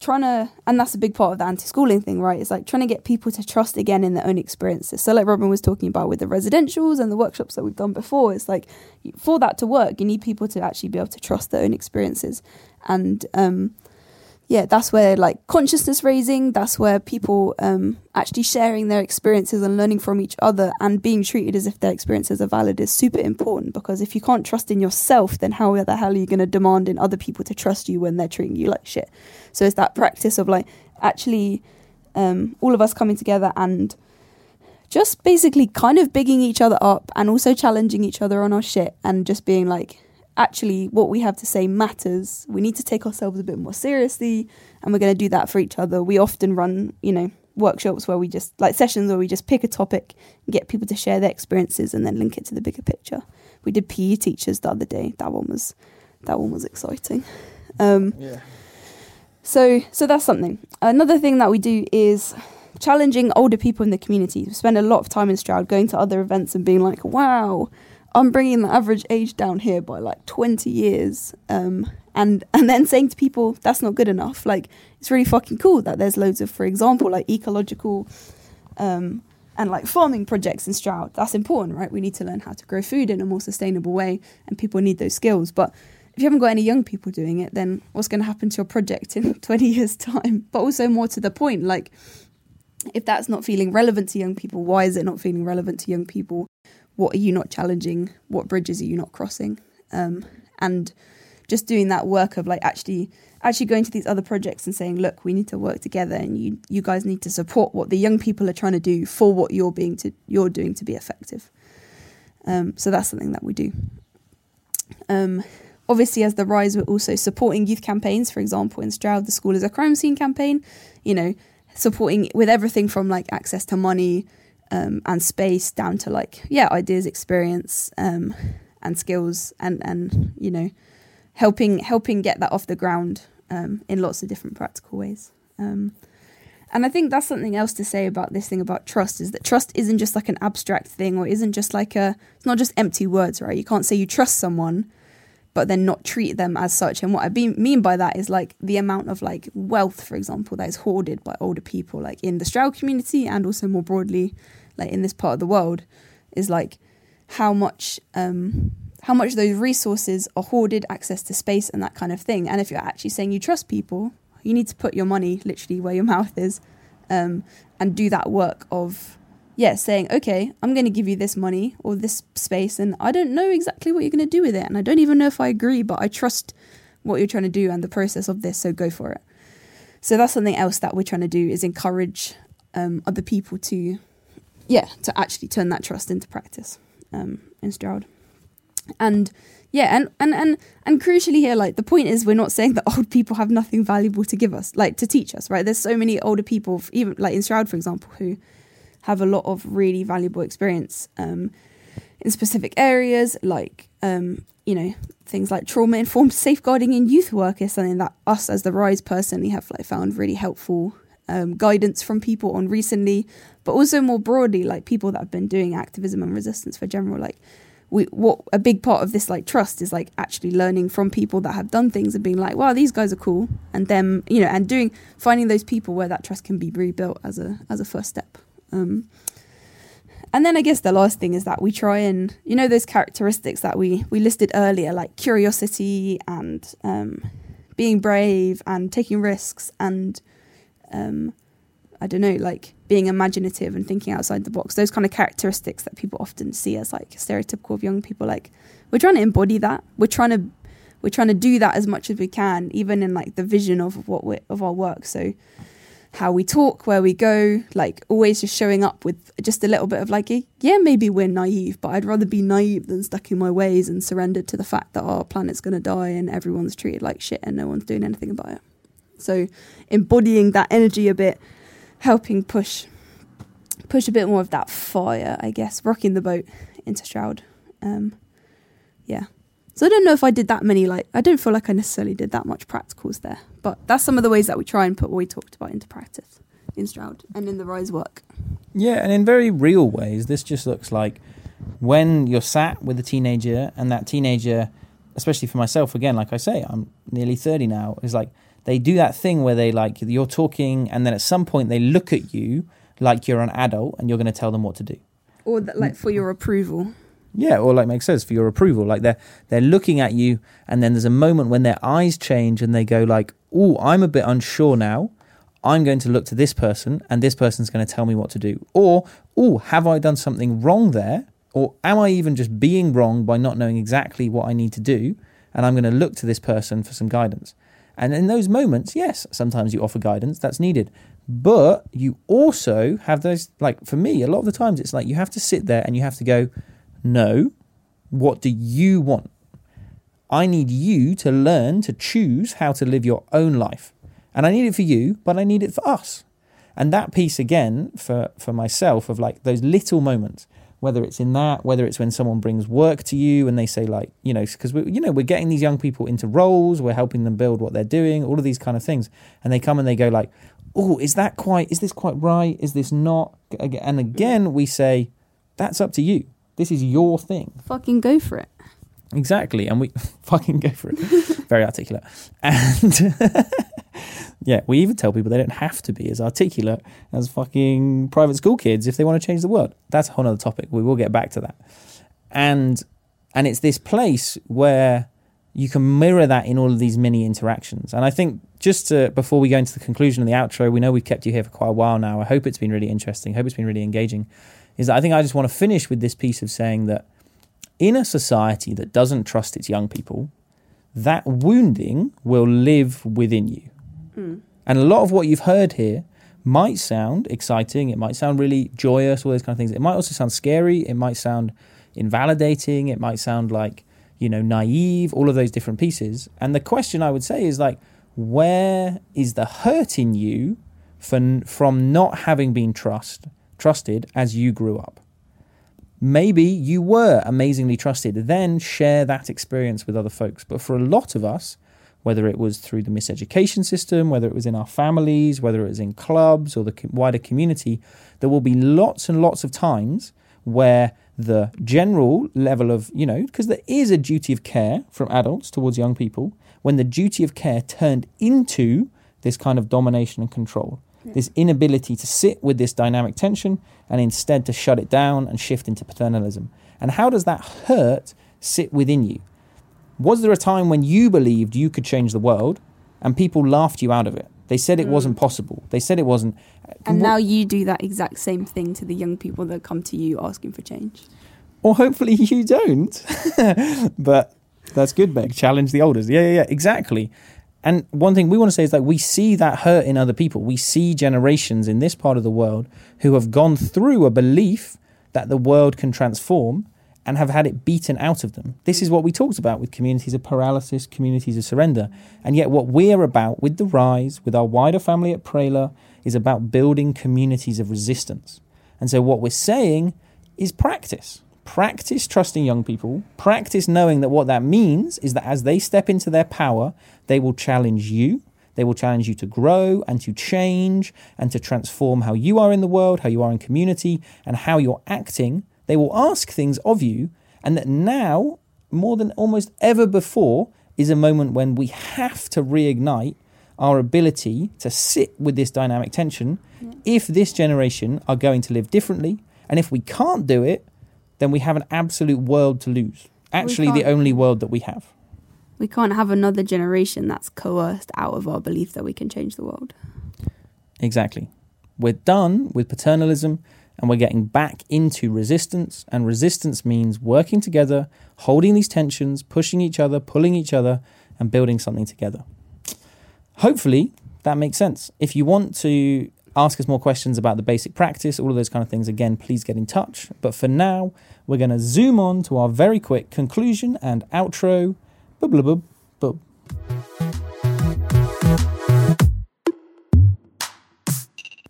trying to and that's a big part of the anti-schooling thing right? It's like trying to get people to trust again in their own experiences. So like robin was talking about with the residentials and the workshops that we've done before it's like for that to work you need people to actually be able to trust their own experiences. And um, yeah, that's where like consciousness raising, that's where people um, actually sharing their experiences and learning from each other and being treated as if their experiences are valid is super important because if you can't trust in yourself, then how the hell are you going to demand in other people to trust you when they're treating you like shit? So it's that practice of like actually um, all of us coming together and just basically kind of bigging each other up and also challenging each other on our shit and just being like, actually what we have to say matters. We need to take ourselves a bit more seriously and we're going to do that for each other. We often run, you know, workshops where we just like sessions where we just pick a topic and get people to share their experiences and then link it to the bigger picture. We did PE teachers the other day. That one was that one was exciting. Um, Yeah. so so that's something. Another thing that we do is challenging older people in the community. We spend a lot of time in Stroud going to other events and being like, "Wow, I'm bringing the average age down here by like 20 years. Um, and and then saying to people that's not good enough. Like it's really fucking cool that there's loads of, for example, like ecological um, and like farming projects in Stroud. That's important, right? We need to learn how to grow food in a more sustainable way, and people need those skills. But if you haven't got any young people doing it, then what's going to happen to your project in 20 years' time? But also more to the point, like if that's not feeling relevant to young people, why is it not feeling relevant to young people? What are you not challenging? What bridges are you not crossing? Um, and just doing that work of like actually actually going to these other projects and saying look we need to work together and you you guys need to support what the young people are trying to do for what you're being to you're doing to be effective. Um, so that's something that we do. Um, obviously as the RYSE we're also supporting youth campaigns for example in stroud the school is a crime scene campaign you know supporting with everything from like access to money um, and space down to like yeah ideas experience um, and skills and and you know helping helping get that off the ground um, in lots of different practical ways um, and I think that's something else to say about this thing about trust is that trust isn't just like an abstract thing or isn't just like a it's not just empty words right you can't say you trust someone but then not treat them as such. And what I be- mean by that is like the amount of like wealth, for example, that is hoarded by older people, like in the Stroud community and also more broadly, like in this part of the world, is like how much um, how much those resources are hoarded, access to space and that kind of thing. And if you're actually saying you trust people, you need to put your money literally where your mouth is, um, and do that work of yeah, saying, okay, I'm going to give you this money or this space, and I don't know exactly what you're going to do with it. And I don't even know if I agree, but I trust what you're trying to do and the process of this, so go for it. So that's something else that we're trying to do is encourage um, other people to, yeah, to actually turn that trust into practice um, in Stroud. And yeah, and, and and and crucially here, like the point is, we're not saying that old people have nothing valuable to give us, like to teach us, right? There's so many older people, even like in Stroud, for example, who have a lot of really valuable experience um, in specific areas, like um, you know things like trauma informed safeguarding in youth work is something that us as the RYSE personally have like found really helpful um, guidance from people on recently, but also more broadly, like people that have been doing activism and resistance for general, like. We, what a big part of this like trust is like actually learning from people that have done things and being like wow these guys are cool and them you know and doing finding those people where that trust can be rebuilt as a as a first step um, and then I guess the last thing is that we try and you know those characteristics that we we listed earlier, like curiosity and um, being brave and taking risks and um, I don't know, like being imaginative and thinking outside the box. Those kind of characteristics that people often see as like stereotypical of young people. Like we're trying to embody that. We're trying to we're trying to do that as much as we can, even in like the vision of what we of our work. So how we talk, where we go, like always just showing up with just a little bit of like, yeah, maybe we're naive, but I'd rather be naive than stuck in my ways and surrendered to the fact that our planet's going to die and everyone's treated like shit and no one's doing anything about it. So embodying that energy a bit, helping push push a bit more of that fire, I guess, rocking the boat into Stroud. Um, yeah. So I don't know if I did that many like I don't feel like I necessarily did that much practicals there, but that's some of the ways that we try and put what we talked about into practice in Stroud and in the RYSE work. Yeah, and in very real ways, this just looks like when you're sat with a teenager and that teenager, especially for myself, again, like I say, I'm nearly 30 now, is like they do that thing where they like you're talking and then at some point they look at you like you're an adult and you're going to tell them what to do. Or that, like for your approval. Yeah, or like makes sense for your approval. Like they're they're looking at you, and then there's a moment when their eyes change and they go like, "Oh, I'm a bit unsure now. I'm going to look to this person, and this person's going to tell me what to do." Or, "Oh, have I done something wrong there? Or am I even just being wrong by not knowing exactly what I need to do?" And I'm going to look to this person for some guidance. And in those moments, yes, sometimes you offer guidance that's needed. But you also have those, like for me, a lot of the times it's like you have to sit there and you have to go, no, what do you want? I need you to learn to choose how to live your own life. And I need it for you, but I need it for us. And that piece again for, for myself of like those little moments, whether it's in that, whether it's when someone brings work to you and they say like, you know, because we, you know, we're getting these young people into roles, we're helping them build what they're doing, all of these kind of things. And they come and they go like, oh, is that quite, is this quite right? Is this not? And again, we say, that's up to you. This is your thing. Fucking go for it. Exactly. And we fucking go for it. Very articulate. And yeah, we even tell people they don't have to be as articulate as fucking private school kids if they want to change the world. That's a whole other topic. We will get back to that. And and it's this place where you can mirror that in all of these mini interactions. And I think just to, before we go into the conclusion and the outro, we know we've kept you here for quite a while now. I hope it's been really interesting. I hope it's been really engaging. Is that I think I just want to finish with this piece of saying that in a society that doesn't trust its young people, that wounding will live within you. Mm. And a lot of what you've heard here might sound exciting, it might sound really joyous, all those kind of things. It might also sound scary, it might sound invalidating, it might sound like, you know, naive, all of those different pieces. And the question I would say is like, where is the hurt in you for, from not having been trust, trusted as you grew up? Maybe you were amazingly trusted, then share that experience with other folks. But for a lot of us, whether it was through the miseducation system, whether it was in our families, whether it was in clubs or the wider community, there will be lots and lots of times where the general level of, you know, because there is a duty of care from adults towards young people, when the duty of care turned into this kind of domination and control, this inability to sit with this dynamic tension and instead to shut it down and shift into paternalism. And how does that hurt sit within you? Was there a time when you believed you could change the world and people laughed you out of it? They said it Mm. wasn't possible. They said it wasn't. And now you do that exact same thing to the young people that come to you asking for change. Or hopefully you don't. but that's good, Meg. Challenge the elders. Yeah, yeah, yeah, exactly. And one thing we want to say is that we see that hurt in other people. We see generations in this part of the world who have gone through a belief that the world can transform and have had it beaten out of them. This is what we talked about with communities of paralysis, communities of surrender. And yet, what we're about with the RYSE, with our wider family at PRALER, is about building communities of resistance. And so, what we're saying is practice. Practice trusting young people. Practice knowing that what that means is that as they step into their power, they will challenge you. They will challenge you to grow and to change and to transform how you are in the world, how you are in community, and how you're acting. They will ask things of you. And that now, more than almost ever before, is a moment when we have to reignite our ability to sit with this dynamic tension if this generation are going to live differently. And if we can't do it, then we have an absolute world to lose. Actually, the only world that we have. We can't have another generation that's coerced out of our belief that we can change the world. Exactly. We're done with paternalism and we're getting back into resistance. And resistance means working together, holding these tensions, pushing each other, pulling each other, and building something together. Hopefully, that makes sense. If you want to ask us more questions about the basic practice, all of those kind of things, again, please get in touch. But for now, we're going to zoom on to our very quick conclusion and outro. Bub, bub, bub.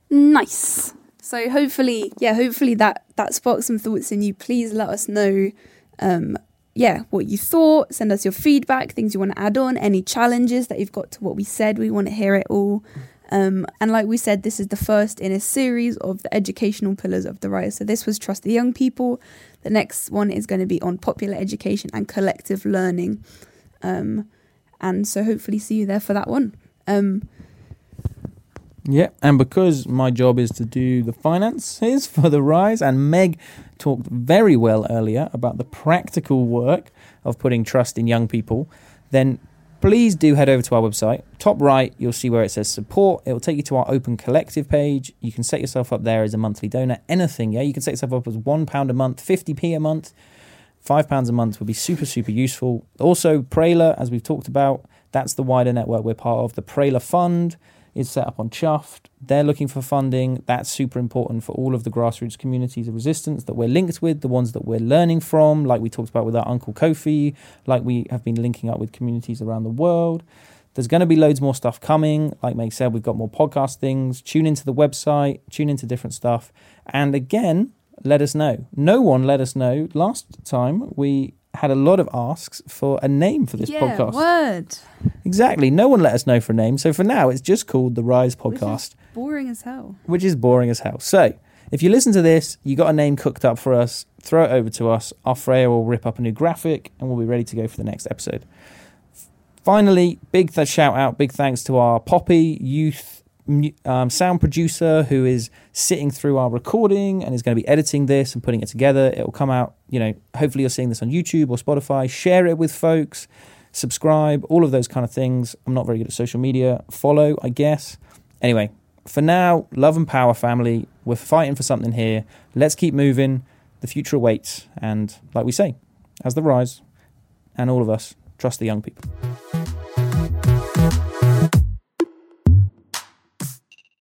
Nice. So hopefully, yeah, hopefully that that sparks some thoughts in you. Please let us know, um, yeah, what you thought. Send us your feedback, things you want to add on, any challenges that you've got to what we said. We want to hear it all. Um, and like we said, this is the first in a series of the educational pillars of the RYSE. So this was trust the young people. The next one is going to be on popular education and collective learning. Um, and so hopefully see you there for that one. Um, Yeah, and because my job is to do the finances for the RYSE, and Meg talked very well earlier about the practical work of putting trust in young people, then please do head over to our website. Top right, you'll see where it says support. It will take you to our open collective page. You can set yourself up there as a monthly donor. Anything, yeah, you can set yourself up as one pound a month, fifty p a month, five pounds a month would be super super useful. Also, PRALER, as we've talked about, that's the wider network we're part of. The PRALER Fund is set up on Chuffed. They're looking for funding. That's super important for all of the grassroots communities of resistance that we're linked with, the ones that we're learning from, like we talked about with our Uncle Kofi, like we have been linking up with communities around the world. There's going to be loads more stuff coming. Like Meg said, we've got more podcast things. Tune into the website, tune into different stuff. And again, let us know. No one let us know. Last time we had a lot of asks for a name for this yeah, podcast. word. Exactly. No one let us know for a name. So for now, it's just called the RYSE Which is Podcast, boring as hell. which is boring as hell. So if you listen to this, you got a name cooked up for us, throw it over to us. Our Freya will rip up a new graphic and we'll be ready to go for the next episode. Finally, big th- shout out, big thanks to our Poppy youth um, sound producer who is sitting through our recording and is going to be editing this and putting it together. It will come out, you know, hopefully you're seeing this on YouTube or Spotify. Share it with folks, subscribe, all of those kind of things. I'm not very good at social media. Follow, I guess. Anyway, for now, love and power, family. We're fighting for something here. Let's keep moving. The future awaits. And like we say, as the RYSE, and all of us, trust the young people.